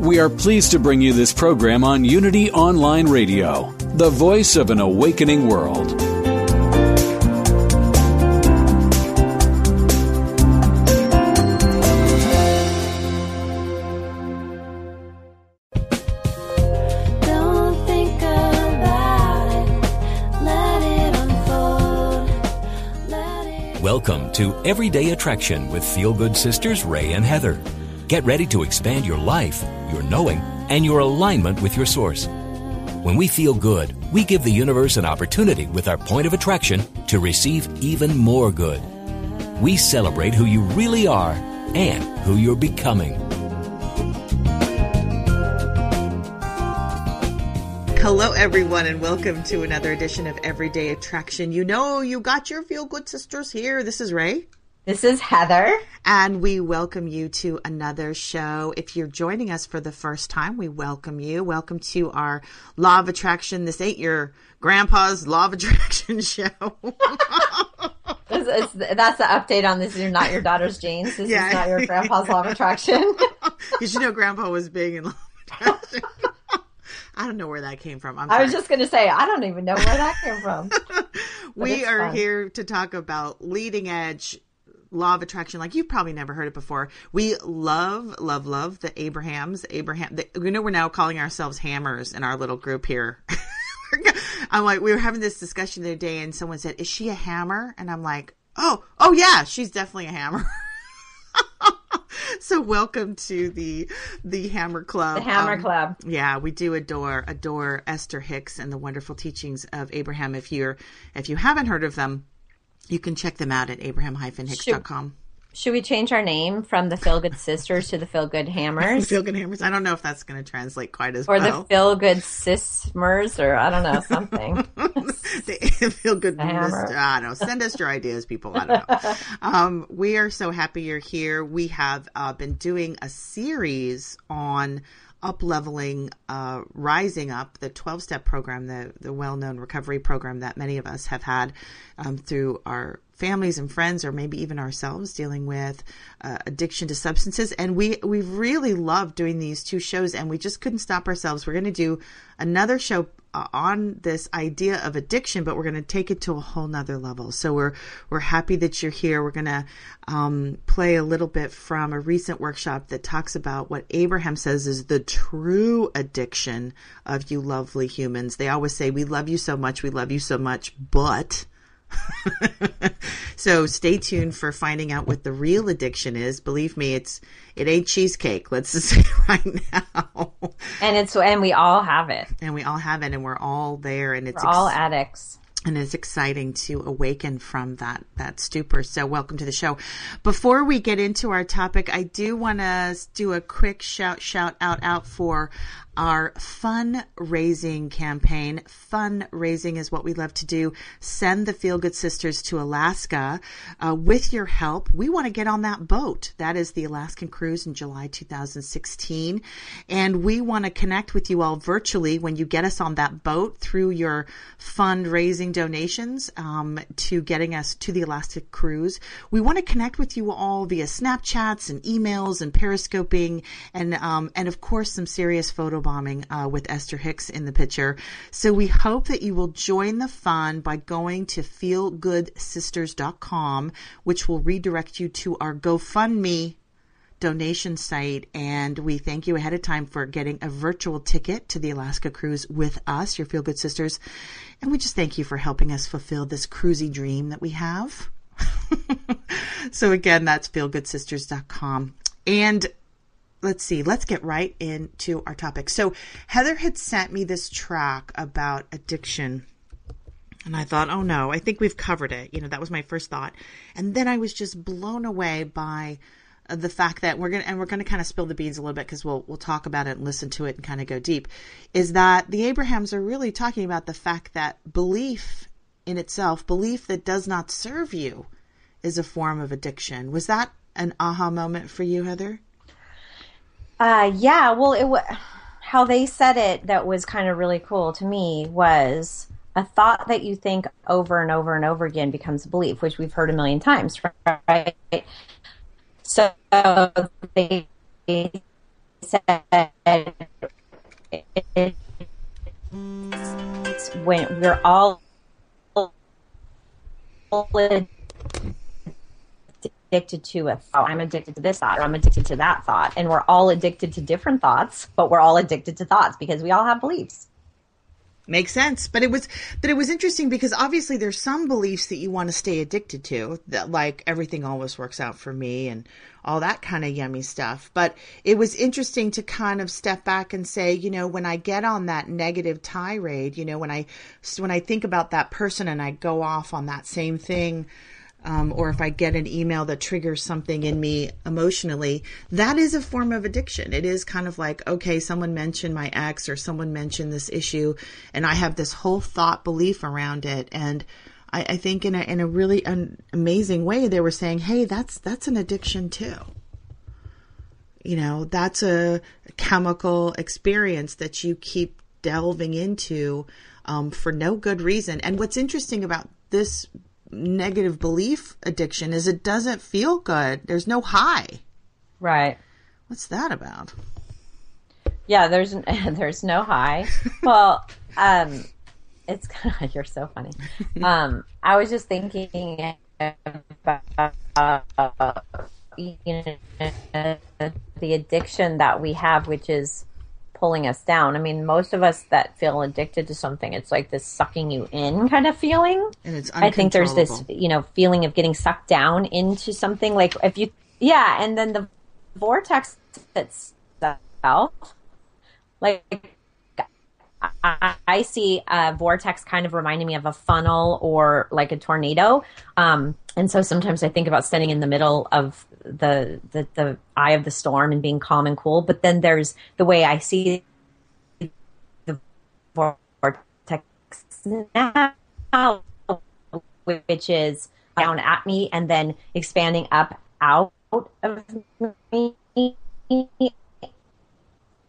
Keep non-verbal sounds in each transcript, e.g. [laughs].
We are pleased to bring you this program on Unity Online Radio, the voice of an awakening world. Don't think about it. Let it unfold. Welcome to Everyday Attraction with Feel Good Sisters Ray and Heather. Get ready to expand your life, your knowing, and your alignment with your source. When we feel good, we give the universe an opportunity with our point of attraction to receive even more good. We celebrate who you really are and who you're becoming. Hello, everyone, and welcome to another edition of Everyday Attraction. You know, you got your feel good sisters here. This is Ray, This is Heather. and we welcome you to another show. If you're joining us for the first time, we welcome you. Welcome to our Law of Attraction. This ain't your grandpa's Law of Attraction [laughs] show. This is, that's the update on this. You're not your daughter's genes. This Yeah. is not your grandpa's law of attraction. [laughs] you should know Grandpa was big in Law of Attraction. I don't know where that came from. I'm I was just going to say, I don't even know where that came from. [laughs] we are fun. here to talk about leading edge law of attraction like you've probably never heard it before. We love love love the abrahams. Abraham the, you know we're now calling ourselves hammers in our little group here. [laughs] I'm like we were having this discussion the other day and someone said is she a hammer? And i'm like oh oh yeah she's definitely a hammer. [laughs] So welcome to the the hammer club. The Hammer Um, Club. yeah, we do adore adore Esther Hicks and the wonderful teachings of Abraham. If you're if you haven't heard of them, you can check them out at abraham-hicks.com. Should we change our name from the Feel Good Sisters to the Feel Good Hammers? [laughs] Feel good hammers. I don't know if that's going to translate quite as well. or the. Feel Good Sismers, or I don't know, something. [laughs] the [laughs] feel good. hammer. I don't know. Send us your ideas, people. I don't know. um, we are so happy you're here. We have uh, been doing a series on up leveling, uh, rising up the 12 step program, the, the well known recovery program that many of us have had um, through our families and friends, or maybe even ourselves dealing with uh, addiction to substances. And we, we really love doing these two shows and we just couldn't stop ourselves. We're going to do another show on this idea of addiction, but we're going to take it to a whole nother level. So we're we're happy that you're here. We're going to um, play a little bit from a recent workshop that talks about what Abraham says is the true addiction of you lovely humans. They always say, "We love you so much, we love you so much," but [laughs] so stay tuned for finding out what the real addiction is. Believe me, it's it ain't cheesecake. Let's [laughs] just say right now. and it's and we all have it. and we all have it and we're all there and it's all addicts. and it's exciting to awaken from that that stupor so welcome to the show before we get into our topic i do want to do a quick shout shout out out for our fundraising campaign. Fundraising is what we love to do. Send the feel good sisters to alaska uh, with your help. We want to get on that boat. That is the alaskan cruise in july 2016 and we want to connect with you all virtually when you get us on that boat through your fundraising donations um, to getting us to the Elastic Cruise. We want to connect with you all via Snapchats and emails and periscoping and um, and of course some serious photo bombing uh, with Esther Hicks in the picture. So we hope that you will join the fun by going to feelgoodsisters.com, which will redirect you to our GoFundMe donation site and we thank you ahead of time for getting a virtual ticket to the Alaska cruise with us, your Feel Good Sisters. And we just thank you for helping us fulfill this cruisy dream that we have. [laughs] so again, that's feelgoodsisters.com. And let's see, let's get right into our topic. So Heather had sent me this track about addiction. And I thought, oh no, I think we've covered it. You know, that was my first thought. And then I was just blown away by uh, the fact that we're gonna and we're gonna kind of spill the beans a little bit because we'll we'll talk about it and listen to it and kind of go deep, is that the Abrahams are really talking about the fact that belief in itself, belief that does not serve you, is a form of addiction. Was that an aha moment for you, Heather? Uh, yeah. Well, it was how they said it that was kind of really cool to me was a thought that you think over and over and over again becomes a belief, which we've heard a million times, right? So they said it's when we're all addicted to a thought. Oh. I'm addicted to this thought, or I'm addicted to that thought. And we're all addicted to different thoughts, but we're all addicted to thoughts because we all have beliefs. Makes sense, but it was but it was interesting because obviously there's some beliefs that you want to stay addicted to, that like everything always works out for me and all that kind of yummy stuff. But it was interesting to kind of step back and say, you know, when I get on that negative tirade, you know, when I when I think about that person and I go off on that same thing um, or if I get an email that triggers something in me emotionally, that is a form of addiction. It is kind of like, okay, someone mentioned my ex or someone mentioned this issue, and I have this whole thought belief around it. And I, I think in a in a really amazing way, they were saying, hey, that's that's an addiction too. You know, that's a chemical experience that you keep delving into um, for no good reason. And what's interesting about this negative belief addiction is it doesn't feel good. There's no high. Right. What's that about? Yeah, there's [laughs] there's no high. Well, um, it's [laughs] kind of you're so funny. Um, I was just thinking about uh, you know, the addiction that we have, which is pulling us down. I mean, most of us that feel addicted to something, it's like this sucking you in kind of feeling. And it's I think there's this, you know, feeling of getting sucked down into something. Like if you, yeah, and then the vortex itself, like I, I see a vortex kind of reminding me of a funnel or like a tornado. Um, and so sometimes I think about standing in the middle of the, the the eye of the storm and being calm and cool. But then there's the way I see the vortex now, which is down at me and then expanding up out of me.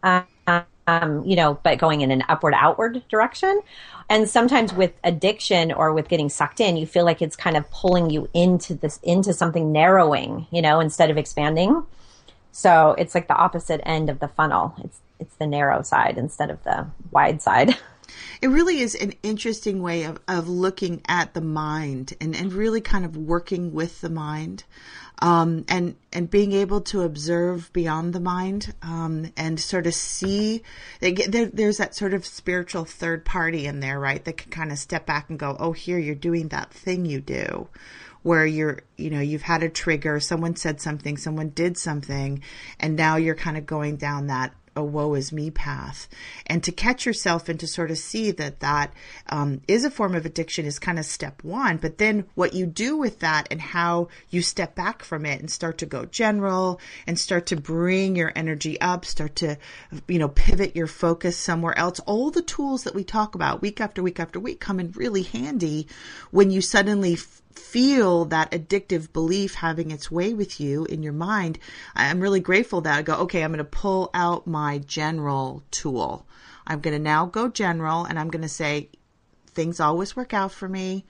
Um, Um, you know, but going in an upward outward direction. And sometimes with addiction or with getting sucked in, you feel like it's kind of pulling you into this into something narrowing, you know, instead of expanding. So it's like the opposite end of the funnel. It's it's the narrow side instead of the wide side. [laughs] It really is an interesting way of, of looking at the mind and, and really kind of working with the mind. Um, and and being able to observe beyond the mind um, and sort of see there, there's that sort of spiritual third party in there right? That can kind of step back and go oh here you're doing that thing you do where you're you know you've had a trigger someone said something someone did something and now you're kind of going down that a woe is me path. And to catch yourself and to sort of see that that um, is a form of addiction is kind of step one. But then what you do with that and how you step back from it and start to go general and start to bring your energy up start to you know pivot your focus somewhere else. All the tools that we talk about week after week after week come in really handy when you suddenly feel that addictive belief having its way with you in your mind, I'm really grateful that I go, okay, I'm going to pull out my general tool. I'm going to now go general and I'm going to say, things always work out for me.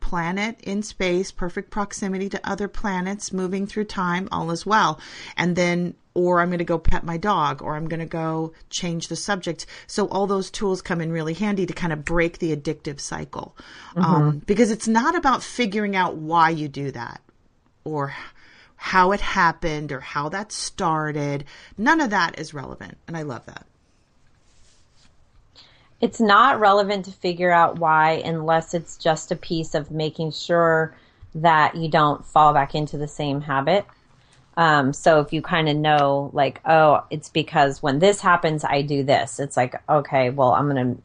Planet in space, perfect proximity to other planets, moving through time, all is well. And then, or I'm going to go pet my dog, or I'm going to go change the subject. So all those tools come in really handy to kind of break the addictive cycle. Um, because it's not about figuring out why you do that or how it happened or how that started. None of that is relevant. And I love that. it's not relevant to figure out why unless it's just a piece of making sure that you don't fall back into the same habit. Um, so if you kind of know, like, oh, it's because when this happens, I do this. It's like, okay, well, I'm going to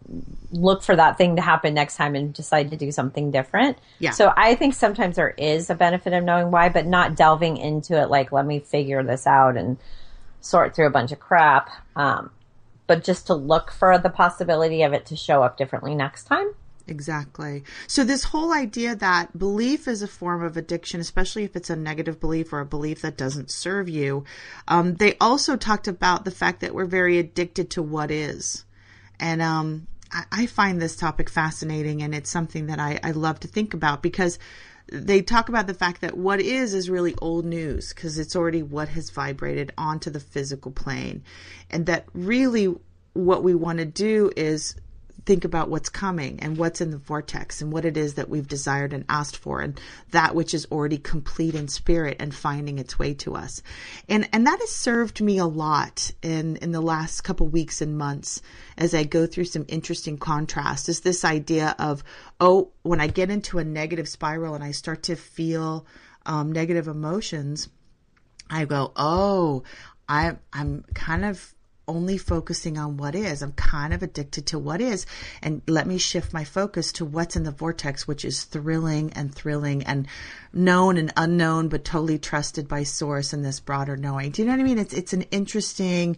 look for that thing to happen next time and decide to do something different. Yeah. So I think sometimes there is a benefit of knowing why, but not delving into it like, let me figure this out and sort through a bunch of crap. Um, but just to look for the possibility of it to show up differently next time. Exactly. So this whole idea that belief is a form of addiction, especially if it's a negative belief or a belief that doesn't serve you, um, they also talked about the fact that we're very addicted to what is, and um, I, I, find this topic fascinating, and it's something that I, I love to think about because they talk about the fact that what is is really old news because it's already what has vibrated onto the physical plane, and that really what we want to do is think about what's coming and what's in the vortex and what it is that we've desired and asked for and that which is already complete in spirit and finding its way to us. And and that has served me a lot in in the last couple weeks and months as I go through some interesting contrast is this idea of oh when I get into a negative spiral and I start to feel um, negative emotions I go oh I I'm kind of only focusing on what is. I'm kind of addicted to what is. And let me shift my focus to what's in the vortex, which is thrilling and thrilling and known and unknown, but totally trusted by source and this broader knowing. Do you know what I mean? It's, it's an interesting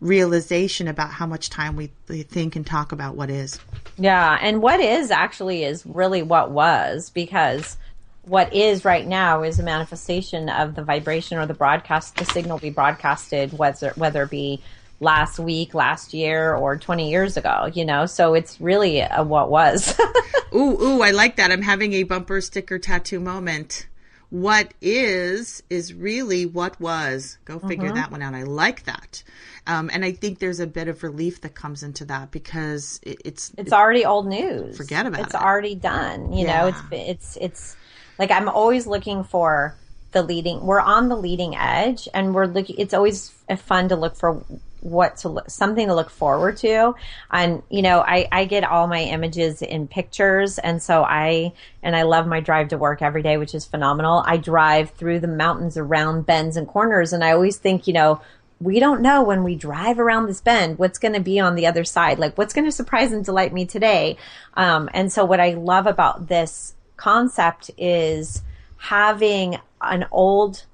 realization about how much time we, think and talk about what is. Yeah. And what is actually is really what was because what is right now is a manifestation of the vibration or the broadcast, the signal we broadcasted, whether, whether it be last week, last year, or 20 years ago, you know? So it's really a what was. [laughs] ooh, ooh, I like that. I'm having a bumper sticker tattoo moment. What is, is really what was. Go figure mm-hmm. that one out. I like that. Um, and I think there's a bit of relief that comes into that because it, it's it's already old news. Forget about it's it. It's already done. You yeah. know, it's it's it's like I'm always looking for the leading. We're on the leading edge, and we're looking. It's always fun to look for what to look, something to look forward to. And, you know, I, I get all my images in pictures. And so I, and I love my drive to work every day, which is phenomenal. I drive through the mountains around bends and corners. And I always think, you know, we don't know when we drive around this bend what's going to be on the other side. Like what's going to surprise and delight me today. Um, and so what I love about this concept is having an old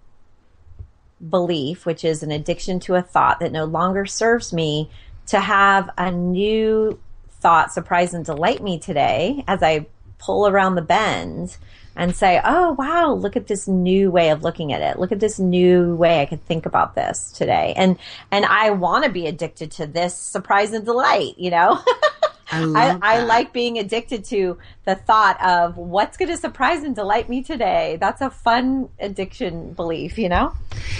belief, which is an addiction to a thought that no longer serves me, to have a new thought surprise and delight me today as I pull around the bend and say, oh, wow, look at this new way of looking at it. Look at this new way I could think about this today. And, and I want to be addicted to this surprise and delight, you know? [laughs] I, I, I, like being addicted to the thought of what's going to surprise and delight me today. That's a fun addiction belief, you know?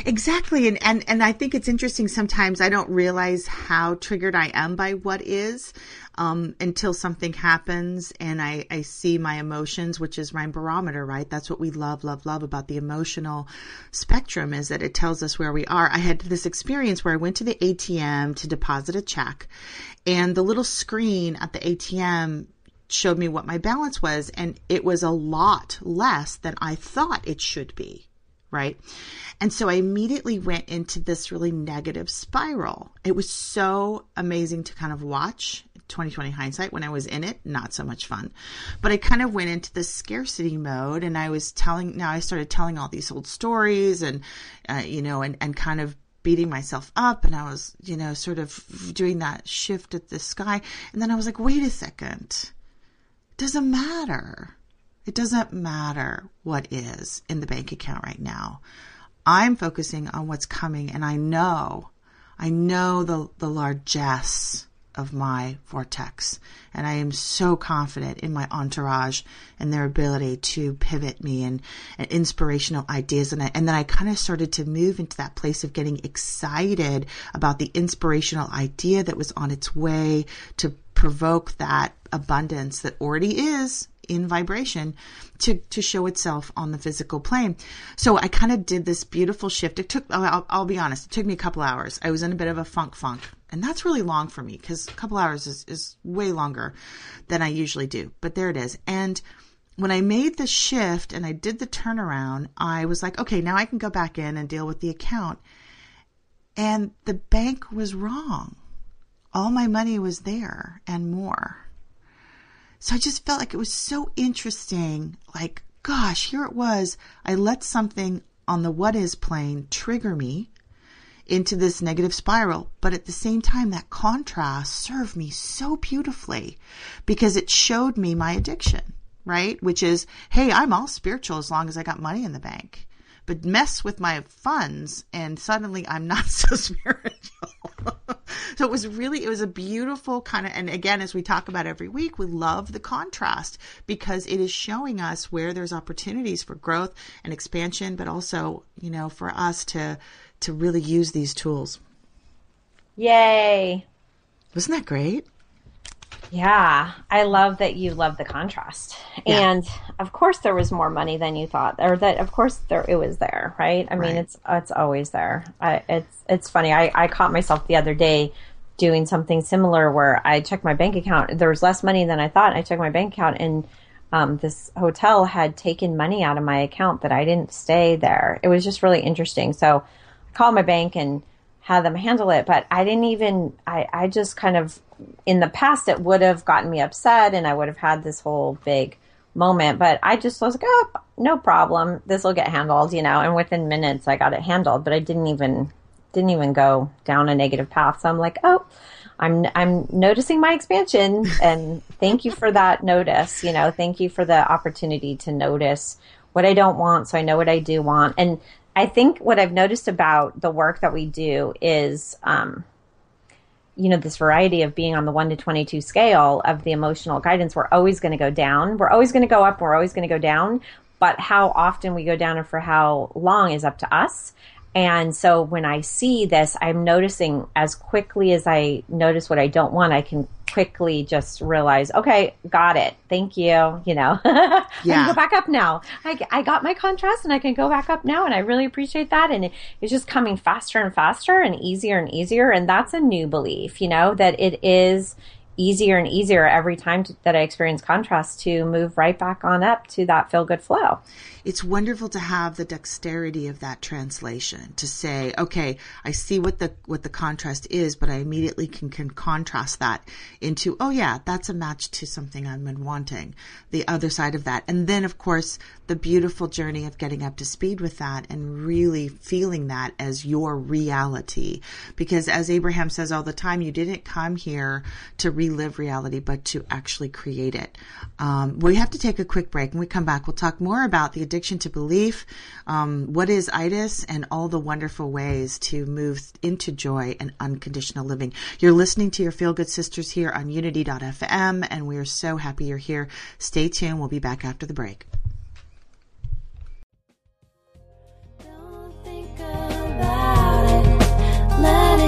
Exactly. And, and, and I think it's interesting. Sometimes I don't realize how triggered I am by what is. Um, until something happens and I, I see my emotions, which is my barometer, right? That's what we love, love, love about the emotional spectrum is that it tells us where we are. I had this experience where I went to the ATM to deposit a check and the little screen at the ATM showed me what my balance was, and it was a lot less than I thought it should be. Right. And so I immediately went into this really negative spiral. It was so amazing to kind of watch 2020 hindsight when I was in it, not so much fun. But I kind of went into this scarcity mode and I was telling, now I started telling all these old stories and, uh, you know, and, and kind of beating myself up and I was, you know, sort of doing that shift at the sky. And then I was like, wait a second. It doesn't matter. It doesn't matter what is in the bank account right now. I'm focusing on what's coming and I know, I know the, the largesse of my vortex. And I am so confident in my entourage and their ability to pivot me and, and inspirational ideas. And, I, and then I kind of started to move into that place of getting excited about the inspirational idea that was on its way to provoke that abundance that already is in vibration to, to show itself on the physical plane. So I kind of did this beautiful shift. It took, I'll, I'll, be honest, it took me a couple hours. I was in a bit of a funk funk and that's really long for me because a couple hours is, is way longer than I usually do, but there it is. And when I made the shift and I did the turnaround, I was like, okay, now I can go back in and deal with the account. And the bank was wrong. All my money was there and more. So I just felt like it was so interesting. Like, gosh, here it was. I let something on the what is plane trigger me into this negative spiral. But at the same time, that contrast served me so beautifully because it showed me my addiction, right? Which is, hey, I'm all spiritual as long as I got money in the bank. But mess with my funds and suddenly I'm not [laughs] so spiritual. so it was really, it was a beautiful kind of, and again, as we talk about every week, we love the contrast because it is showing us where there's opportunities for growth and expansion, but also, you know, for us to, to really use these tools. Yay. Wasn't that great? Yeah, I love that you love the contrast. Yeah. And of course there was more money than you thought or that of course there it was there, right? I mean, it's it's always there. I, it's it's funny. I I caught myself the other day doing something similar where I checked my bank account. There was less money than I thought. I checked my bank account and um, this hotel had taken money out of my account that I didn't stay there. It was just really interesting. So I called my bank and had them handle it, but I didn't even, I, I just kind of, in the past, it would have gotten me upset and I would have had this whole big moment, but I just was like, oh, no problem. This will get handled, you know, and within minutes I got it handled, but I didn't even, didn't even go down a negative path. So I'm like, oh, I'm, I'm noticing my expansion and thank you for that notice. You know, thank you for the opportunity to notice what I don't want so I know what I do want. And I think what I've noticed about the work that we do is, um, you know, this variety of being on the 1 to 22 scale of the emotional guidance, we're always going to go down. We're always going to go up. We're always going to go down. But how often we go down and for how long is up to us. And so when I see this, I'm noticing as quickly as I notice what I don't want, I can quickly just realize, okay, got it. Thank you. You know, [laughs] I can go back up now. I, I got my contrast and I can go back up now. And I really appreciate that. And it, it's just coming faster and faster and easier and easier. And that's a new belief, you know, that it is easier and easier every time to, that I experience contrast to move right back on up to that feel good flow. It's wonderful to have the dexterity of that translation to say, okay, I see what the what the contrast is, but I immediately can, can contrast that into, oh yeah, that's a match to something I've been wanting. The other side of that, and then of course the beautiful journey of getting up to speed with that and really feeling that as your reality. Because as Abraham says all the time, you didn't come here to relive reality, but to actually create it. Um, we have to take a quick break. When we come back, we'll talk more about the addiction to belief, um, what is itis, and all the wonderful ways to move into joy and unconditional living. You're listening to your Feel Good Sisters here on Unity.fm, and we are so happy you're here. Stay tuned. We'll be back after the break. Let it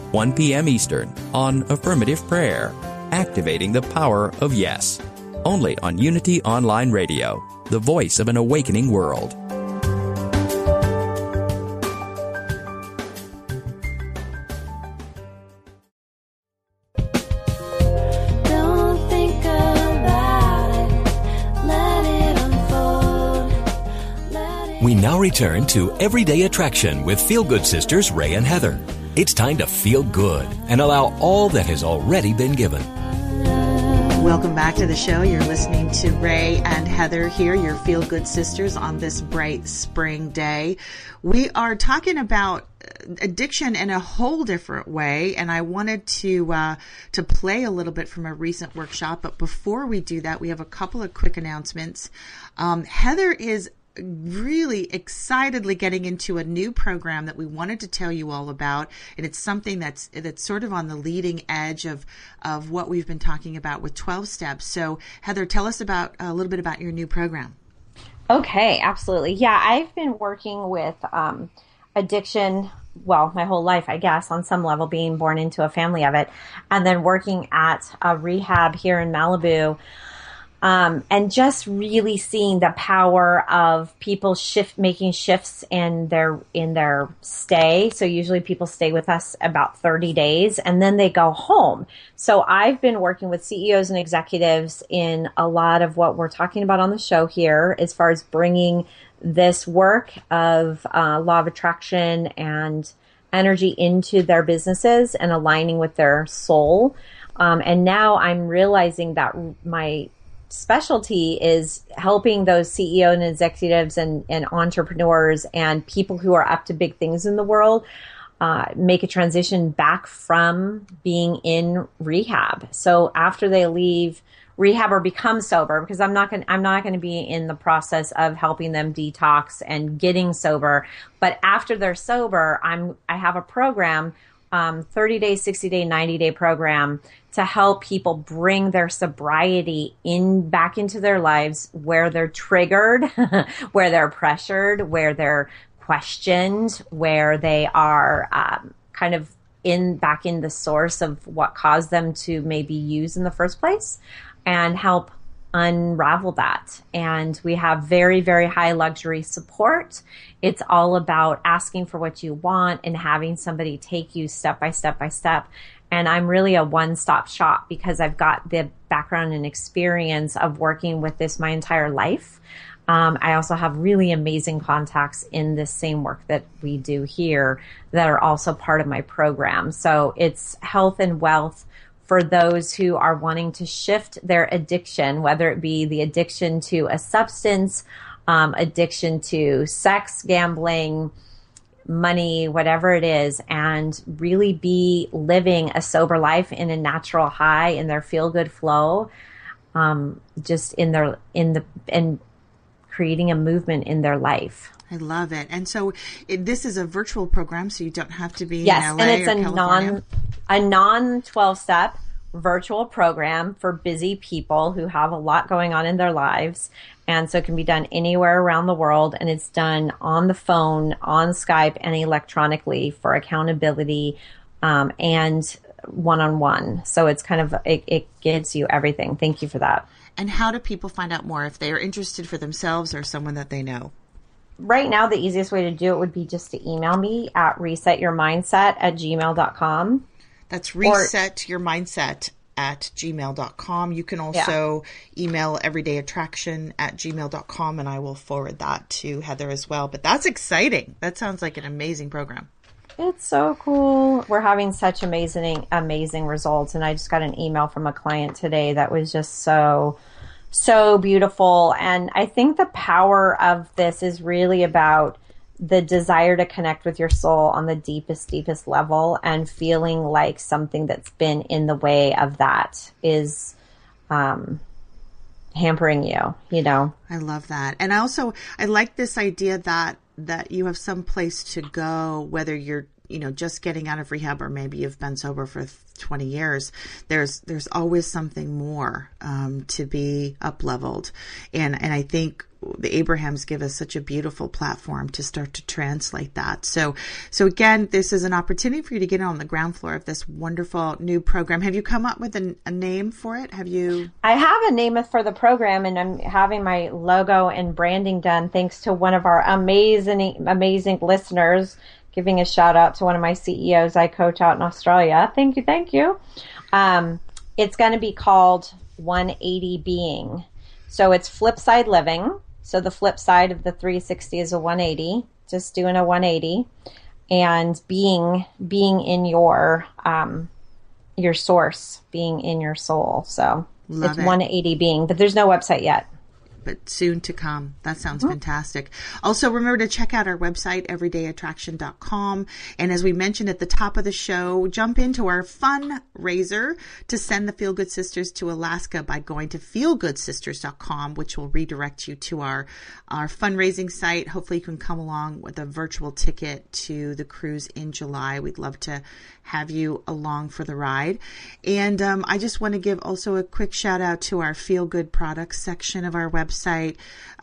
1 p.m. Eastern on Affirmative Prayer, Activating the Power of Yes. Only on Unity Online Radio, the voice of an awakening world. Don't think about it. Let it unfold. We now return to Everyday Attraction with Feel Good Sisters Ray and Heather. It's time to feel good and allow all that has already been given. Welcome back to the show. You're listening to Ray and Heather here, your feel good sisters, on this bright spring day. We are talking about uh, addiction in a whole different way, and I wanted to uh, to play a little bit from a recent workshop. But before we do that, we have a couple of quick announcements. Um, Heather is really excitedly getting into a new program that we wanted to tell you all about and it's something that's that's sort of on the leading edge of of what we've been talking about with 12 steps so heather tell us about a little bit about your new program Okay, absolutely. Yeah, I've been working with um, addiction, well, my whole life, I guess, on some level, being born into a family of it, and then working at a rehab here in Malibu. Um, and just really seeing the power of people shift making shifts in their in their stay. So usually people stay with us about 30 days and then they go home. So I've been working with CEOs and executives in a lot of what we're talking about on the show here, as far as bringing this work of uh, law of attraction and energy into their businesses and aligning with their soul. Um, and now I'm realizing that my specialty is helping those CEO and executives and, and entrepreneurs and people who are up to big things in the world uh, make a transition back from being in rehab. So after they leave rehab or become sober, because I'm not going I'm not going to be in the process of helping them detox and getting sober. But after they're sober, I'm I have a program um, 30 day, 60 day, 90 day program to help people bring their sobriety in back into their lives where they're triggered, [laughs] where they're pressured, where they're questioned, where they are um, kind of in back in the source of what caused them to maybe use in the first place and help unravel that. And we have very, very high luxury support. It's all about asking for what you want and having somebody take you step by step by step. And I'm really a one stop shop because I've got the background and experience of working with this my entire life. Um, I also have really amazing contacts in this same work that we do here that are also part of my program. So it's health and wealth for those who are wanting to shift their addiction, whether it be the addiction to a substance, um, addiction to sex, gambling, money, whatever it is, and really be living a sober life in a natural high in their feel good flow, um, just in their in the and creating a movement in their life. I love it. And so it, this is a virtual program, so you don't have to be Yes, in LA and it's a California. non a non twelve step virtual program for busy people who have a lot going on in their lives. And so it can be done anywhere around the world and it's done on the phone, on Skype and electronically for accountability um, and one on one. So it's kind of it, it gives you everything. Thank you for that. and how do people find out more if they are interested for themselves or someone that they know? right now the easiest way to do it would be just to email me at resetyourmindset at gmail.com That's reset your mindset at gmail.com. You can also email everydayattraction at gmail.com and I will forward that to Heather as well. But that's exciting. That sounds like an amazing program. It's so cool. We're having such amazing, amazing results. And I just got an email from a client today that was just so, so beautiful. And I think the power of this is really about the desire to connect with your soul on the deepest, deepest level and feeling like something that's been in the way of that is, um, hampering you, you know? I love that. And I also I like this idea that that you have some place to go whether you're you know just getting out of rehab or maybe you've been sober for 20 years there's there's always something more um, to be up leveled and and I think the Abrahams give us such a beautiful platform to start to translate that. So, so again, this is an opportunity for you to get on the ground floor of this wonderful new program. Have you come up with a, a name for it? Have you? I have a name for the program, and I'm having my logo and branding done thanks to one of our amazing, amazing listeners. Giving a shout out to one of my CEOs I coach out in Australia. Thank you, thank you. Um, it's going to be called 180 Being. So it's flip side living. So the flip side of the 360 is a 180, just doing a 180, and being being in your um, your source, being in your soul. So Love it's it. 180 being, but there's no website yet. But soon to come. That sounds fantastic. Also, remember to check out our website, everydayattraction.com. And as we mentioned at the top of the show, jump into our fundraiser to send the Feel Good Sisters to Alaska by going to feelgoodsisters.com, which will redirect you to our, our fundraising site. Hopefully, you can come along with a virtual ticket to the cruise in July. We'd love to have you along for the ride. And um, I just want to give also a quick shout out to our Feel Good products section of our website.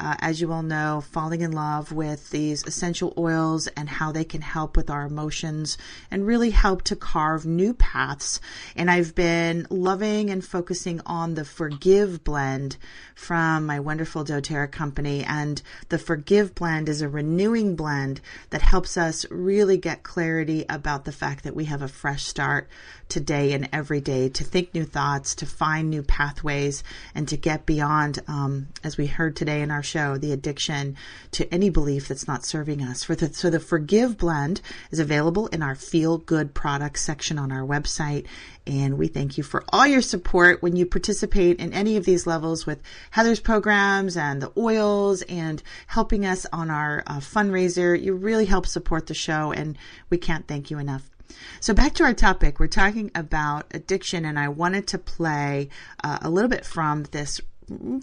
Uh, as you all know, falling in love with these essential oils and how they can help with our emotions and really help to carve new paths. And I've been loving and focusing on the Forgive blend from my wonderful doTERRA company. And the Forgive blend is a renewing blend that helps us really get clarity about the fact that we have a fresh start today and every day to think new thoughts, to find new pathways, and to get beyond, um, as we heard today in our show, the addiction to any belief that's not serving us. For the, so the Forgive blend is available in our Feel Good products section on our website. And we thank you for all your support when you participate in any of these levels with Heather's programs and the oils and helping us on our uh, fundraiser. You really help support the show, and we can't thank you enough. So back to our topic, we're talking about addiction, and I wanted to play uh, a little bit from this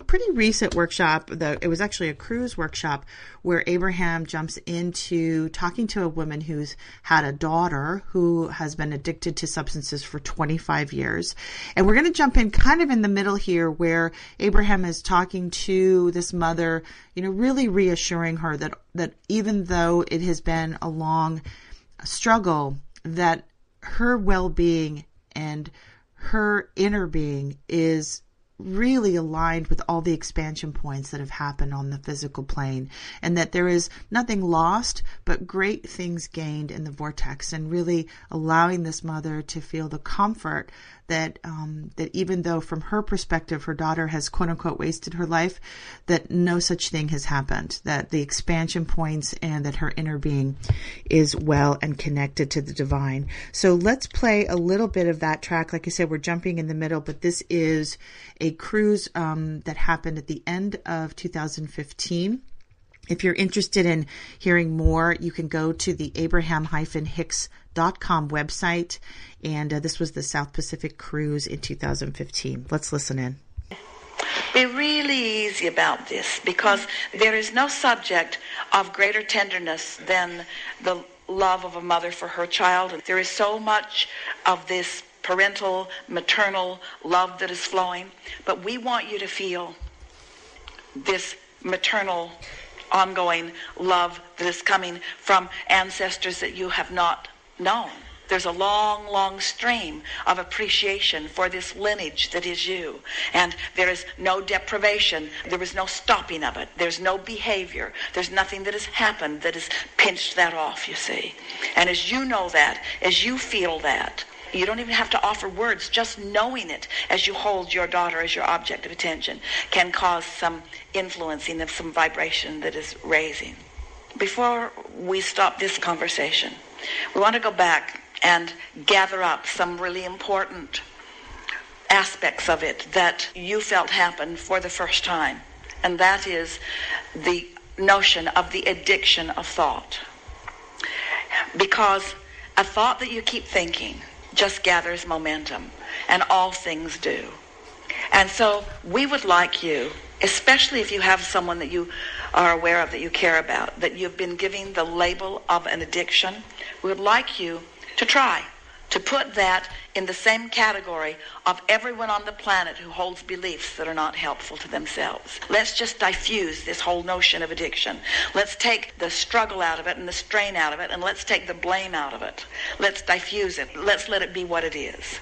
pretty recent workshop. The, it was actually a cruise workshop where Abraham jumps into talking to a woman who's had a daughter who has been addicted to substances for 25 years. And we're going to jump in kind of in the middle here where Abraham is talking to this mother, you know, really reassuring her that, that even though it has been a long struggle, that her well-being and her inner being is really aligned with all the expansion points that have happened on the physical plane and that there is nothing lost but great things gained in the vortex and really allowing this mother to feel the comfort that um, that even though from her perspective her daughter has quote unquote wasted her life that no such thing has happened that the expansion points and that her inner being is well and connected to the divine. So let's play a little bit of that track. Like i said we're jumping in the middle but this is a cruise um, that happened at the end of 2015 if you're interested in hearing more, you can go to the abraham-hicks.com website. And uh, this was the South Pacific cruise in 2015. Let's listen in. Be really easy about this because there is no subject of greater tenderness than the love of a mother for her child. There is so much of this parental, maternal love that is flowing. But we want you to feel this maternal ongoing love that is coming from ancestors that you have not known. There's a long, long stream of appreciation for this lineage that is you. And there is no deprivation. There is no stopping of it. There's no behavior. There's nothing that has happened that has pinched that off, you see. And as you know that, as you feel that, you don't even have to offer words. Just knowing it as you hold your daughter as your object of attention can cause some influencing of some vibration that is raising. Before we stop this conversation, we want to go back and gather up some really important aspects of it that you felt happen for the first time. And that is the notion of the addiction of thought. Because a thought that you keep thinking just gathers momentum, and all things do. And so we would like you, especially if you have someone that you are aware of, that you care about, that you've been giving the label of an addiction, we would like you to try to put that in the same category of everyone on the planet who holds beliefs that are not helpful to themselves. Let's just diffuse this whole notion of addiction. Let's take the struggle out of it and the strain out of it, and let's take the blame out of it. Let's diffuse it. Let's let it be what it is.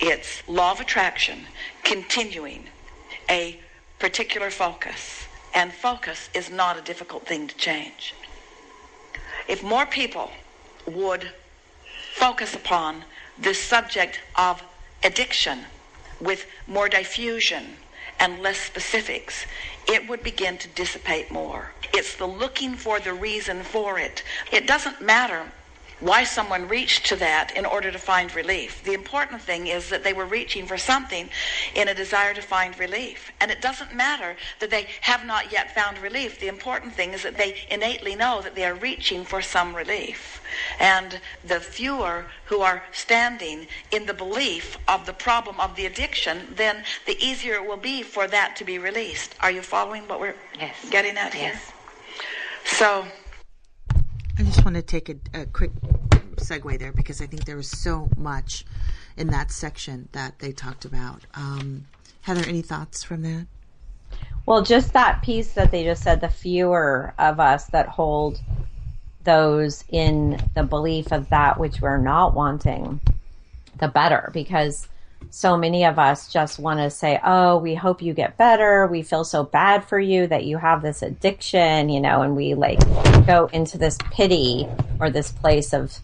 It's law of attraction, continuing a particular focus. And focus is not a difficult thing to change. If more people would focus upon the subject of addiction with more diffusion and less specifics, it would begin to dissipate more. It's the looking for the reason for it. It doesn't matter why someone reached to that in order to find relief. The important thing is that they were reaching for something in a desire to find relief. And it doesn't matter that they have not yet found relief. The important thing is that they innately know that they are reaching for some relief. And the fewer who are standing in the belief of the problem of the addiction, then the easier it will be for that to be released. Are you following what we're Yes. getting at here? Yes. So, I just want to take a, a quick segue there because I think there was so much in that section that they talked about. Um, Heather, any thoughts from that? Well, just that piece that they just said, the fewer of us that hold those in the belief of that which we're not wanting, the better. Because so many of us just want to say, oh, we hope you get better. We feel so bad for you that you have this addiction, you know, and we like go into this pity or this place of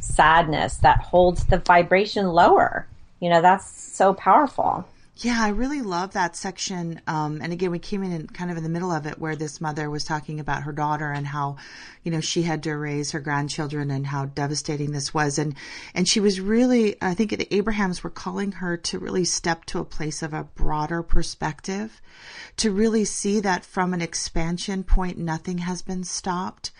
sadness that holds the vibration lower. You know, that's so powerful. Yeah, I really love that section. Um, and again, we came in, in kind of in the middle of it where this mother was talking about her daughter and how, you know, she had to raise her grandchildren and how devastating this was. And, and she was really, I think the Abrahams were calling her to really step to a place of a broader perspective, to really see that from an expansion point, nothing has been stopped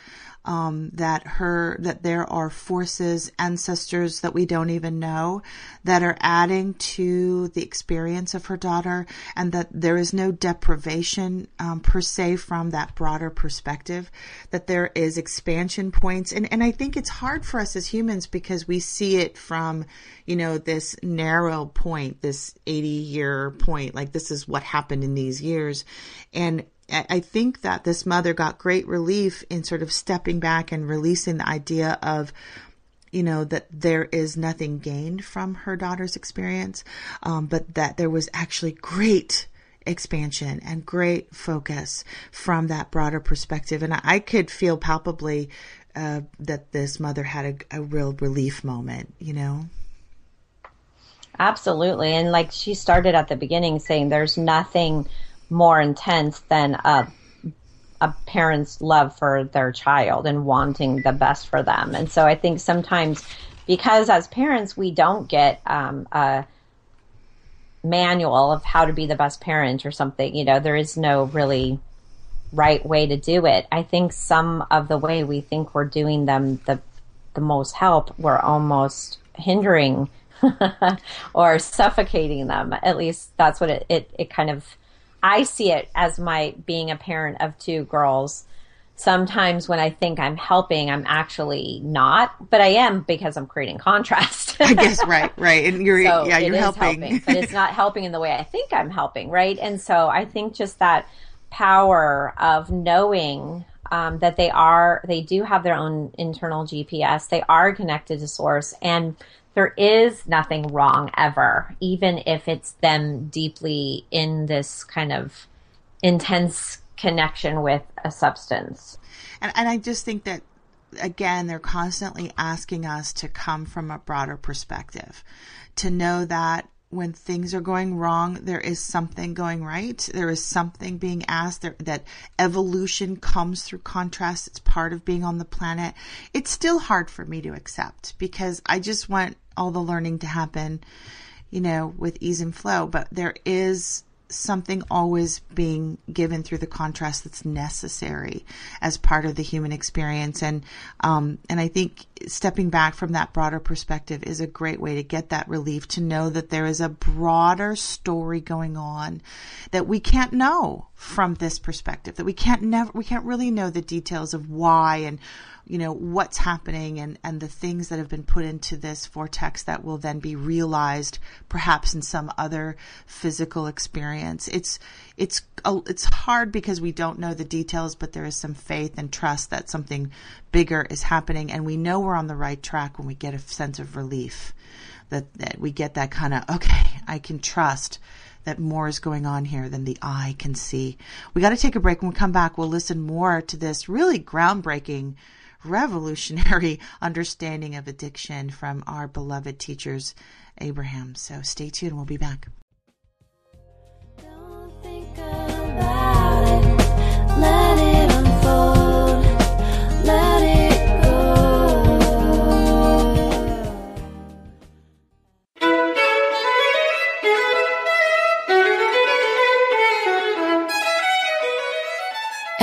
um, that her that there are forces ancestors that we don't even know that are adding to the experience of her daughter and that there is no deprivation um, per se from that broader perspective that there is expansion points. And and I think it's hard for us as humans because we see it from you know this narrow point this 80 year point like this is what happened in these years. And I think that this mother got great relief in sort of stepping back and releasing the idea of, you know, that there is nothing gained from her daughter's experience, um, but that there was actually great expansion and great focus from that broader perspective. And I, I could feel palpably uh, that this mother had a, a real relief moment, you know? Absolutely. And like she started at the beginning saying there's nothing more intense than a a parent's love for their child and wanting the best for them. And so I think sometimes because as parents we don't get um, a manual of how to be the best parent or something, you know, there is no really right way to do it. I think some of the way we think we're doing them the the most help, we're almost hindering [laughs] or suffocating them. At least that's what it, it, it kind of, I see it as my being a parent of two girls. Sometimes when I think I'm helping, I'm actually not, but I am because I'm creating contrast. [laughs] I guess, right, right. And you're, [laughs] So yeah, you're is helping. but it's not helping in the way I think I'm helping, right? And so I think just that power of knowing um, that they are, they do have their own internal GPS, they are connected to source, and there is nothing wrong ever, even if it's them deeply in this kind of intense connection with a substance. And, and I just think that, again, they're constantly asking us to come from a broader perspective, to know that when things are going wrong, there is something going right. There is something being asked. There, that evolution comes through contrast. It's part of being on the planet. It's still hard for me to accept because I just want all the learning to happen, you know, with ease and flow. But there is something always being given through the contrast that's necessary as part of the human experience. And um, and I think stepping back from that broader perspective is a great way to get that relief to know that there is a broader story going on that we can't know from this perspective that we can't never we can't really know the details of why and you know what's happening and and the things that have been put into this vortex that will then be realized perhaps in some other physical experience it's it's it's hard because we don't know the details but there is some faith and trust that something bigger is happening and we know we're on the right track when we get a sense of relief that that we get that kind of okay I can trust that more is going on here than the eye can see. We got to take a break. When we come back, we'll listen more to this really groundbreaking, revolutionary [laughs] understanding of addiction from our beloved teachers, Abraham. So stay tuned. We'll be back. It. Let it unfold.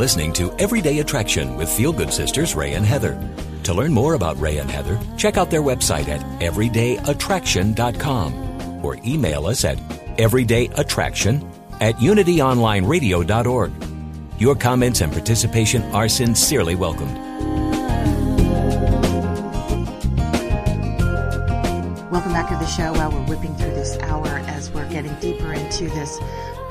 Listening to Everyday Attraction with Feel Good Sisters Ray and Heather. To learn more about Ray and Heather, check out their website at everydayattraction.com or email us at everydayattraction at unityonlineradio.org. Your comments and participation are sincerely welcomed. Welcome back to the show. While we're whipping through this hour, as we're getting deeper into this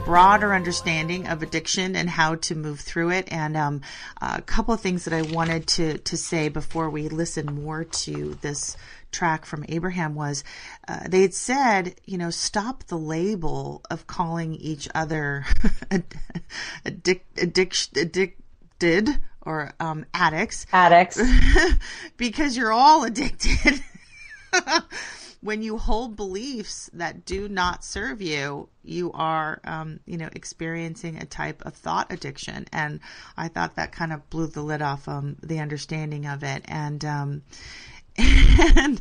broader understanding of addiction and how to move through it, and um, a couple of things that I wanted to to say before we listen more to this track from Abraham was uh, they had said, you know, stop the label of calling each other [laughs] addic- addic- addicted or um, addicts Addicts. [laughs] because you're all addicted. [laughs] when you hold beliefs that do not serve you, you are, um, you know, experiencing a type of thought addiction. And I thought that kind of blew the lid off um, the understanding of it, and um, [laughs] and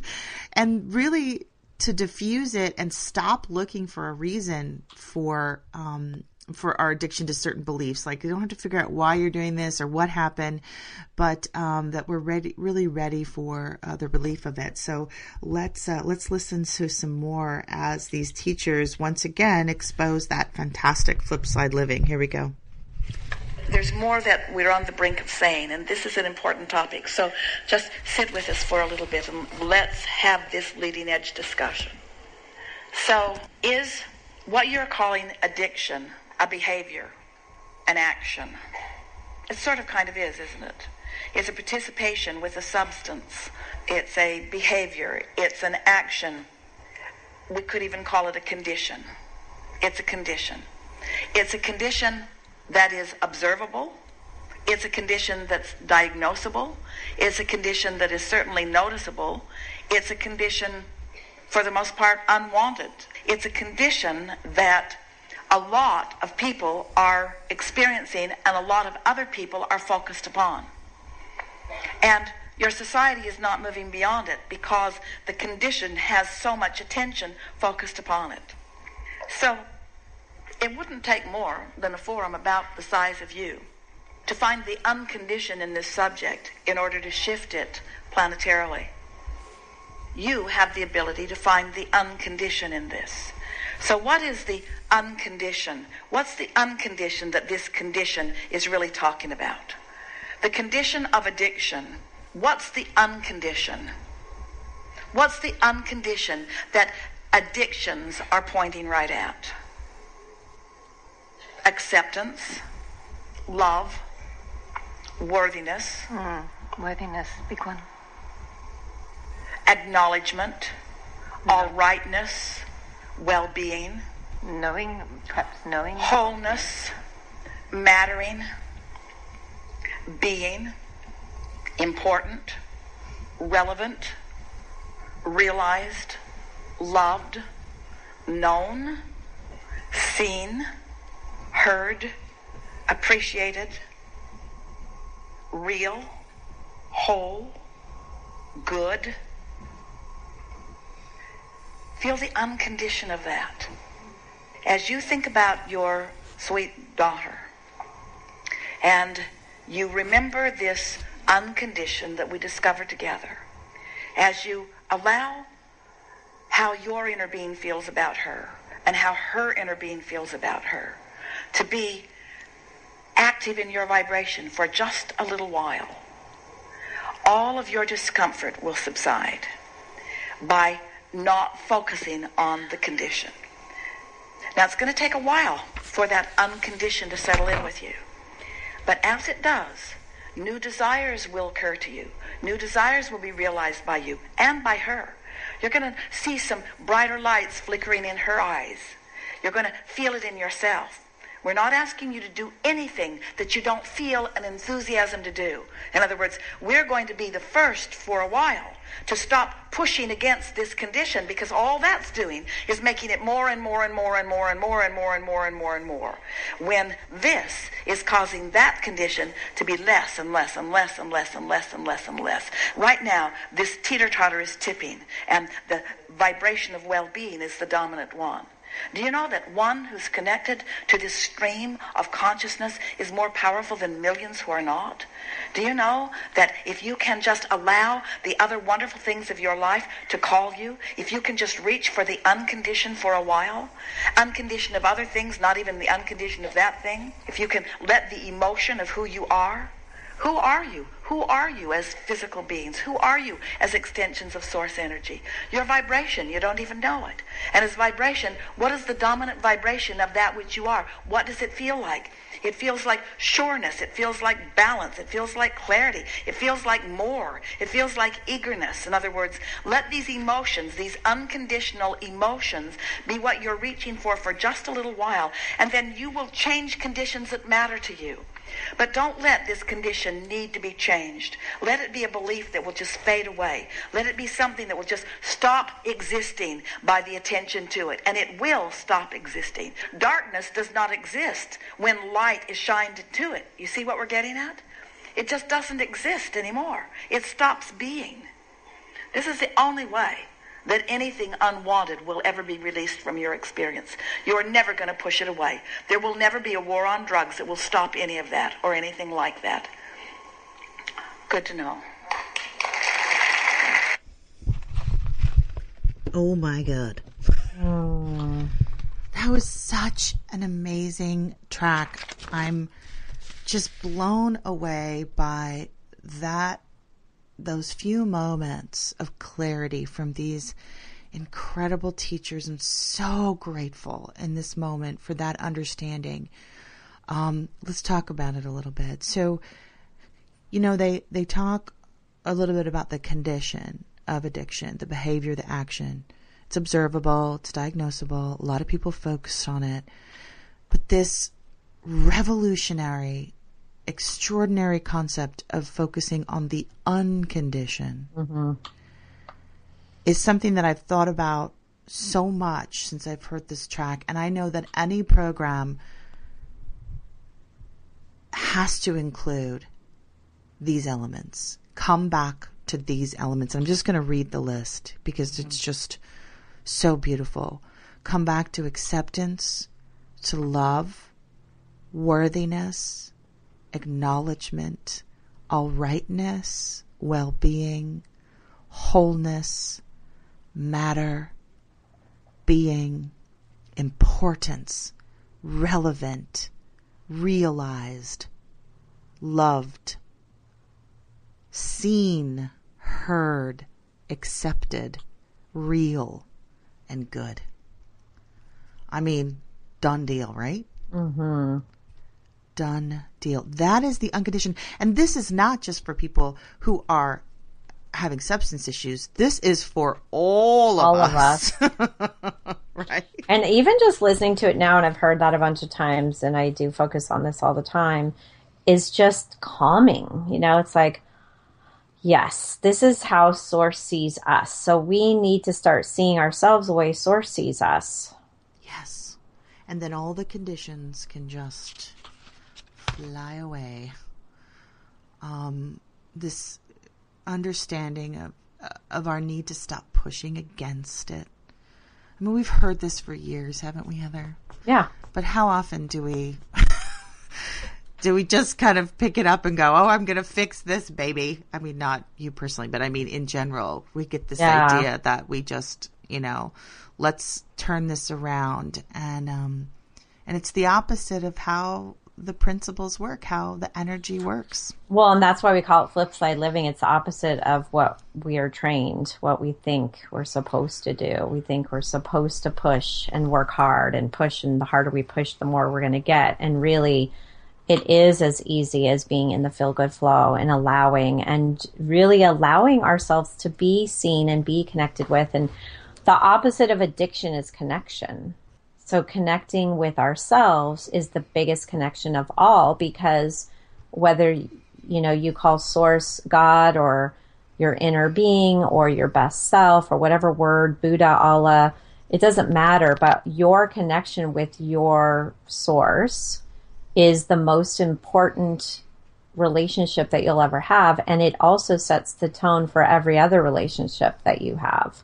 and really to diffuse it and stop looking for a reason for um, for our addiction to certain beliefs. Like you don't have to figure out why you're doing this or what happened, but um, that we're ready, really ready for uh, the relief of it. So let's uh, let's listen to some more as these teachers once again expose that fantastic flip side living. Here we go. There's more that we're on the brink of saying, and this is an important topic. So just sit with us for a little bit and let's have this leading edge discussion. So, is what you're calling addiction a behavior, an action? It sort of kind of is, isn't it? It's a participation with a substance. It's a behavior. It's an action. We could even call it a condition. It's a condition. It's a condition that is observable. It's a condition that's diagnosable. It's a condition that is certainly noticeable. It's a condition, for the most part, unwanted. It's a condition that a lot of people are experiencing and a lot of other people are focused upon. And your society is not moving beyond it because the condition has so much attention focused upon it. So it wouldn't take more than a forum about the size of you to find the unconditioned in this subject in order to shift it planetarily. You have the ability to find the unconditioned in this. So, what is the unconditioned? What's the unconditioned that this condition is really talking about? The condition of addiction. What's the unconditioned? What's the unconditioned that addictions are pointing right at? Acceptance, love, worthiness, hmm, Worthiness, big one. acknowledgement, all rightness, well being, Knowing, perhaps knowing. wholeness, mattering, being, important, relevant, realized, loved, known, seen, heard, appreciated, real, whole, good. Feel the uncondition of that. As you think about your sweet daughter, and you remember this unconditioned that we discovered together, as you allow how your inner being feels about her and how her inner being feels about her to be active in your vibration for just a little while, all of your discomfort will subside by not focusing on the condition. Now, it's going to take a while for that unconditioned to settle in with you. But as it does, new desires will occur to you. New desires will be realized by you and by her. You're going to see some brighter lights flickering in her eyes. You're going to feel it in yourself. We're not asking you to do anything that you don't feel an enthusiasm to do. In other words, we're going to be the first for a while to stop pushing against this condition because all that's doing is making it more and more and more and more and more and more and more and more and more. When this is causing that condition to be less and less and less and less and less and less and less. Right now, this teeter-totter is tipping and the vibration of well-being is the dominant one. Do you know that one who's connected to this stream of consciousness is more powerful than millions who are not? Do you know that if you can just allow the other wonderful things of your life to call you, if you can just reach for the unconditioned for a while, unconditioned of other things, not even the unconditioned of that thing, if you can let the emotion of who you are, who are you? Who are you as physical beings? Who are you as extensions of source energy? Your vibration, you don't even know it. And as vibration, what is the dominant vibration of that which you are? What does it feel like? It feels like sureness. It feels like balance. It feels like clarity. It feels like more. It feels like eagerness. In other words, let these emotions, these unconditional emotions, be what you're reaching for for just a little while, and then you will change conditions that matter to you. But don't let this condition need to be changed. Let it be a belief that will just fade away. Let it be something that will just stop existing by the attention to it. And it will stop existing. Darkness does not exist when light is shined into it. You see what we're getting at? It just doesn't exist anymore. It stops being. This is the only way that anything unwanted will ever be released from your experience. You're never going to push it away. There will never be a war on drugs that will stop any of that or anything like that. Good to know. Oh my God. That was such an amazing track. I'm just blown away by that those few moments of clarity from these incredible teachers. I'm so grateful in this moment for that understanding. Um, let's talk about it a little bit. So, you know, they, they talk a little bit about the condition of addiction, the behavior, the action. It's observable, it's diagnosable. A lot of people focus on it. But this revolutionary extraordinary concept of focusing on the unconditioned mm-hmm. is something that I've thought about so much since I've heard this track. And I know that any program has to include these elements. Come back to these elements. I'm just going to read the list because it's mm-hmm. just so beautiful. Come back to acceptance, to love, worthiness, acknowledgement, all rightness, well being, wholeness, matter, being, importance, relevant, realized, loved, seen, heard, accepted, real, and good. I mean, done deal, right? Mm-hmm. Done deal. That is the unconditioned. And this is not just for people who are having substance issues. This is for all of All of us. [laughs] right? And even just listening to it now, and I've heard that a bunch of times, and I do focus on this all the time, is just calming. You know, it's like, yes, this is how Source sees us. So we need to start seeing ourselves the way Source sees us. Yes. And then all the conditions can just fly away. Um, this understanding of of our need to stop pushing against it. I mean, we've heard this for years, haven't we, Heather? Yeah. But how often do we [laughs] do we just kind of pick it up and go, "Oh, I'm going to fix this, baby"? I mean, not you personally, but I mean in general, we get this Yeah. idea that we just, you know, let's turn this around, and um, and it's the opposite of how the principles work, how the energy works. Well, and that's why we call it flip side living. It's the opposite of what we are trained, what we think we're supposed to do. We think we're supposed to push and work hard and push, and the harder we push, the more we're going to get. And really, it is as easy as being in the feel good flow and allowing and really allowing ourselves to be seen and be connected with. And the opposite of addiction is connection. So connecting with ourselves is the biggest connection of all because whether you know you call source God or your inner being or your best self or whatever word Buddha Allah it doesn't matter but your connection with your source is the most important relationship that you'll ever have. And it also sets the tone for every other relationship that you have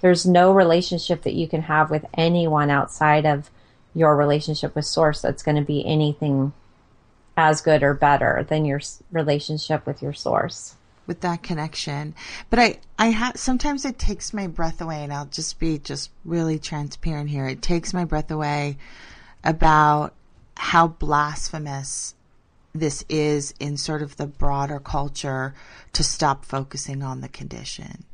there's no relationship that you can have with anyone outside of your relationship with source that's going to be anything as good or better than your relationship with your source with that connection. But I, I have sometimes it takes my breath away, and I'll just be just really transparent here. It takes my breath away about how blasphemous this is in sort of the broader culture to stop focusing on the condition.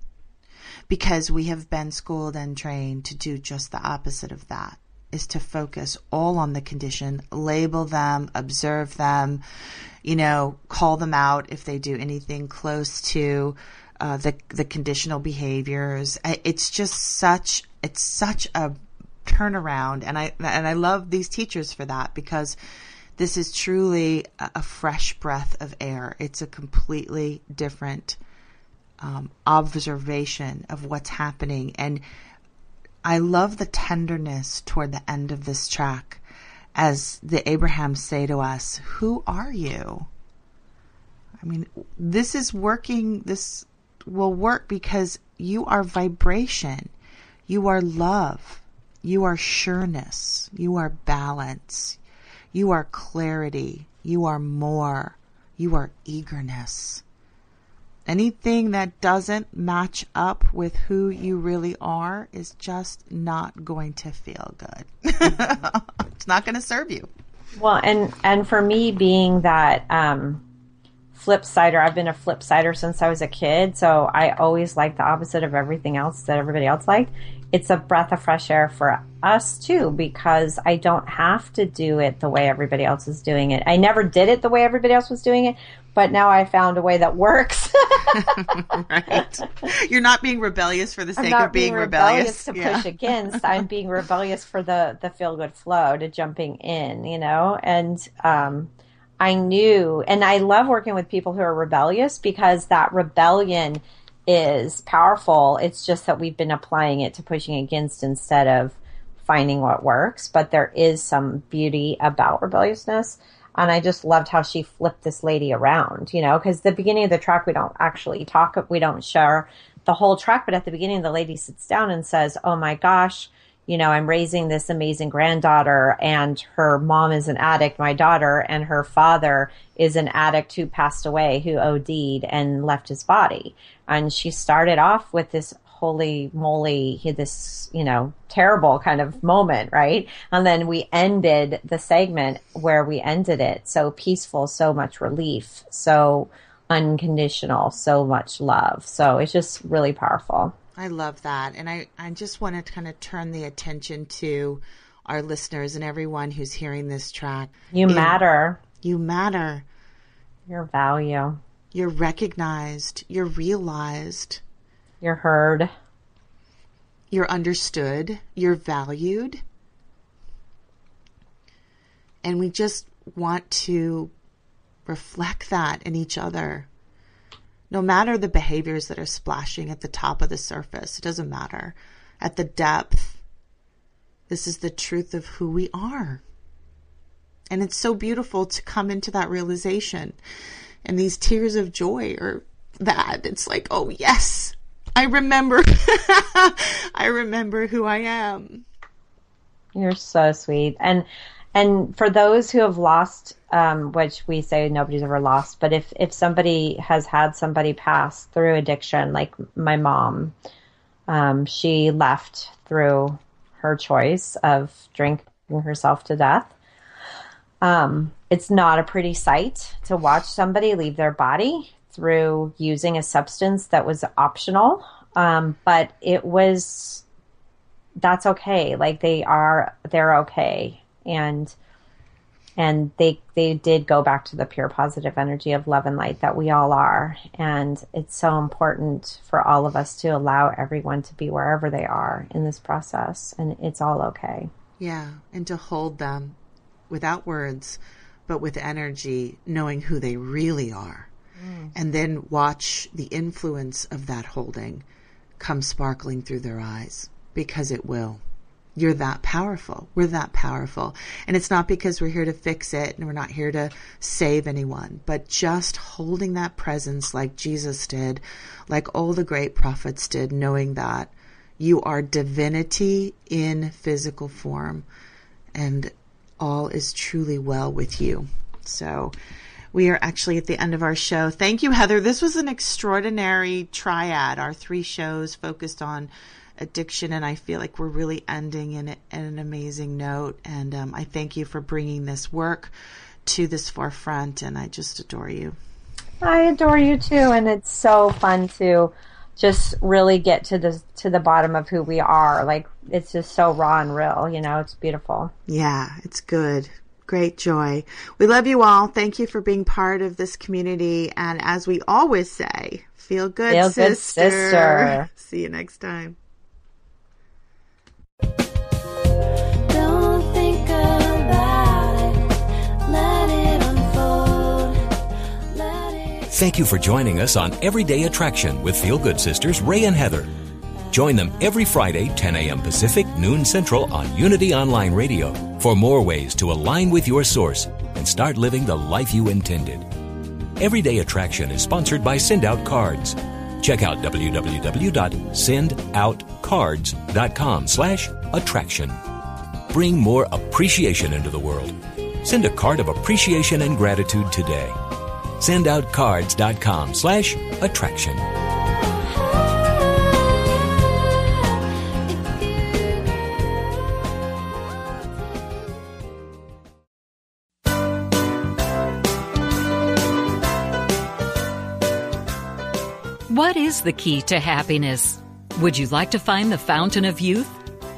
Because we have been schooled and trained to do just the opposite of that is to focus all on the condition, label them, observe them, you know, call them out if they do anything close to uh, the the conditional behaviors. It's just such it's such a turnaround, and I and I love these teachers for that because this is truly a, a fresh breath of air. It's a completely different um, observation of what's happening, and I love the tenderness toward the end of this track as the Abrahams say to us, Who are you? I mean, this is working, this will work because you are vibration, you are love, you are sureness, you are balance, you are clarity, you are more, you are eagerness. Anything that doesn't match up with who you really are is just not going to feel good. [laughs] it's not going to serve you. Well, and and for me, being that um, flip sider, I've been a flip sider since I was a kid, so I always liked the opposite of everything else that everybody else liked. It's a breath of fresh air for us too, because I don't have to do it the way everybody else is doing it. I never did it the way everybody else was doing it, but now I found a way that works. [laughs] right? You're not being rebellious for the sake of being, rebellious, rebellious. to push against. I'm being rebellious for the the feel good flow to jumping in, you know. And um, I knew, and I love working with people who are rebellious because that rebellion is powerful. It's just that we've been applying it to pushing against instead of finding what works. But there is some beauty about rebelliousness. And I just loved how she flipped this lady around, you know, because the beginning of the track, we don't actually talk, we don't share the whole track. But at the beginning, the lady sits down and says, Oh my gosh, you know, I'm raising this amazing granddaughter and her mom is an addict, my daughter, and her father is an addict who passed away, who OD'd and left his body. And she started off with this holy moly, this, you know, terrible kind of moment, right? And then we ended the segment where we ended it. So peaceful, so much relief, so unconditional, so much love. So it's just really powerful. I love that. And I, I just want to kind of turn the attention to our listeners and everyone who's hearing this track. You matter. You matter. Your value. You're recognized. You're realized. You're heard. You're understood. You're valued. And we just want to reflect that in each other. No matter the behaviors that are splashing at the top of the surface, it doesn't matter. At the depth, this is the truth of who we are. And it's so beautiful to come into that realization. And these tears of joy are that. It's like, oh, yes, I remember. [laughs] I remember who I am. You're so sweet. And and for those who have lost, um, which we say nobody's ever lost, but if if somebody has had somebody pass through addiction, like my mom, um, she left through her choice of drinking herself to death. Um, it's not a pretty sight to watch somebody leave their body through using a substance that was optional, um, but it was that's okay. Like they are, they're okay, and and they they did go back to the pure positive energy of love and light that we all are. And it's so important for all of us to allow everyone to be wherever they are in this process. And it's all okay. Yeah, and to hold them without words, but with energy, knowing who they really are. Mm. And then watch the influence of that holding come sparkling through their eyes because it will. You're that powerful. We're that powerful. And it's not because we're here to fix it and we're not here to save anyone, but just holding that presence like Jesus did, like all the great prophets did, knowing that you are divinity in physical form and all is truly well with you. So we are actually at the end of our show. Thank you, Heather. This was an extraordinary triad. Our three shows focused on addiction, and I feel like we're really ending in, in an amazing note. And um, I thank you for bringing this work to this forefront, and I just adore you. I adore you too, and it's so fun to just really get to the to the bottom of who we are. Like it's just so raw and real, you know. It's beautiful. Yeah, it's good. Great joy. We love you all. Thank you for being part of this community. And as we always say, feel good, Feel good, sister. sister. [laughs] See you next time. Thank you for joining us on Everyday Attraction with Feel Good Sisters Ray and Heather. Join them every Friday, 10 a.m. Pacific, noon Central on Unity Online Radio for more ways to align with your source and start living the life you intended. Everyday Attraction is sponsored by Send Out Cards. Check out www.sendoutcards.com slash attraction. Bring more appreciation into the world. Send a card of appreciation and gratitude today. Sendoutcards.com slash attraction. What is the key to happiness? Would you like to find the fountain of youth?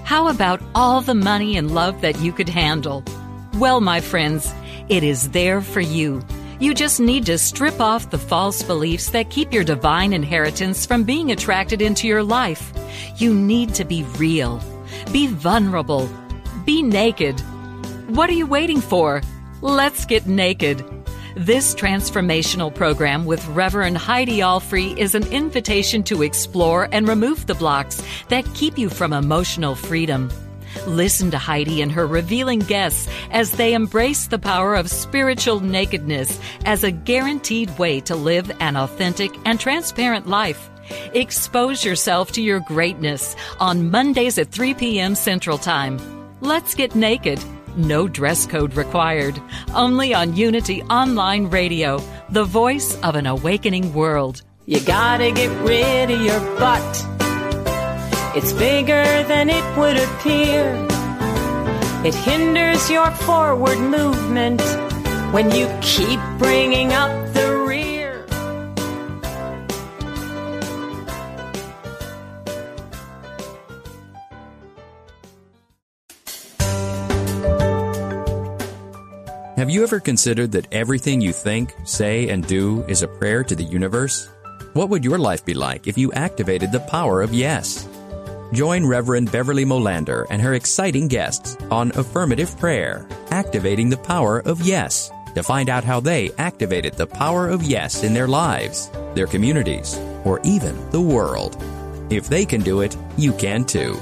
How about all the money and love that you could handle? Well, my friends, it is there for you. You just need to strip off the false beliefs that keep your divine inheritance from being attracted into your life. You need to be real. Be vulnerable. Be naked. What are you waiting for? Let's get naked. This transformational program with Reverend Heidi Alfrey is an invitation to explore and remove the blocks that keep you from emotional freedom. Listen to Heidi and her revealing guests as they embrace the power of spiritual nakedness as a guaranteed way to live an authentic and transparent life. Expose yourself to your greatness on Mondays at 3 p.m. Central Time. Let's get naked. No dress code required. Only on Unity Online Radio, the voice of an awakening world. You gotta get rid of your butt. It's bigger than it would appear. It hinders your forward movement when you keep bringing up the rear. Have you ever considered that everything you think, say, and do is a prayer to the universe? What would your life be like if you activated the power of yes? Join Reverend Beverly Molander and her exciting guests on Affirmative Prayer, Activating the Power of Yes, to find out how they activated the power of yes in their lives, their communities, or even the world. If they can do it, you can too.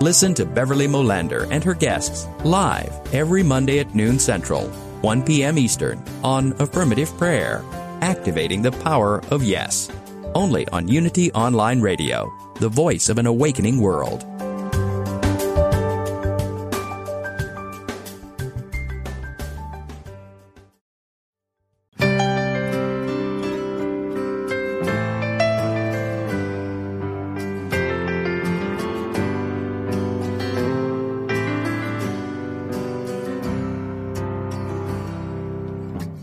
Listen to Beverly Molander and her guests live every Monday at noon Central, 1 p.m. Eastern on Affirmative Prayer, Activating the Power of Yes. Only on Unity Online Radio, the voice of an awakening world.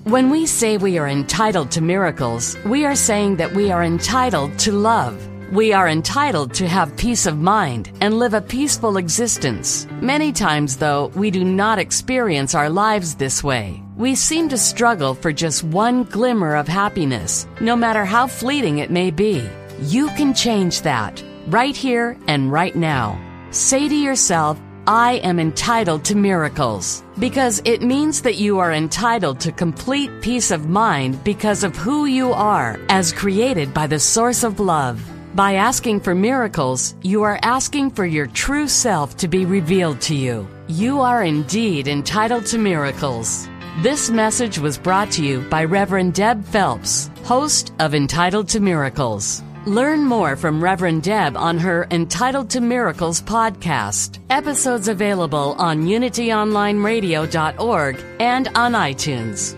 When we say we are entitled to miracles, we are saying that we are entitled to love. We are entitled to have peace of mind and live a peaceful existence. Many times, though, we do not experience our lives this way. We seem to struggle for just one glimmer of happiness, no matter how fleeting it may be. You can change that right here and right now. Say to yourself, I am entitled to miracles because it means that you are entitled to complete peace of mind because of who you are as created by the source of love. By asking for miracles, you are asking for your true self to be revealed to you. You are indeed entitled to miracles. This message was brought to you by Reverend Deb Phelps, host of Entitled to Miracles. Learn more from Reverend Deb on her Entitled to Miracles podcast. Episodes available on unityonlineradio.org and on iTunes.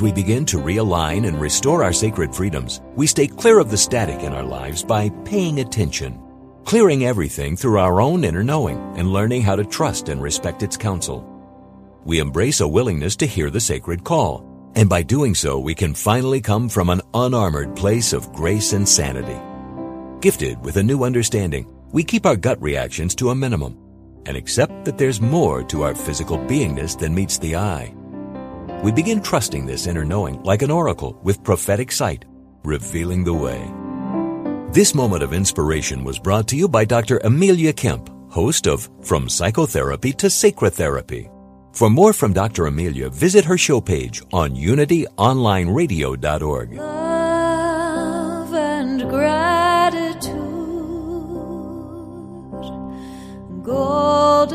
As we begin to realign and restore our sacred freedoms, we stay clear of the static in our lives by paying attention, clearing everything through our own inner knowing and learning how to trust and respect its counsel. We embrace a willingness to hear the sacred call, and by doing so, we can finally come from an unarmored place of grace and sanity. Gifted with a new understanding, we keep our gut reactions to a minimum and accept that there's more to our physical beingness than meets the eye. We begin trusting this inner knowing like an oracle with prophetic sight, revealing the way. This moment of inspiration was brought to you by Dr. Amelia Kemp, host of From Psychotherapy to Sacred Therapy. For more from Dr. Amelia, visit her show page on unityonlineradio.org. love and gratitude. Go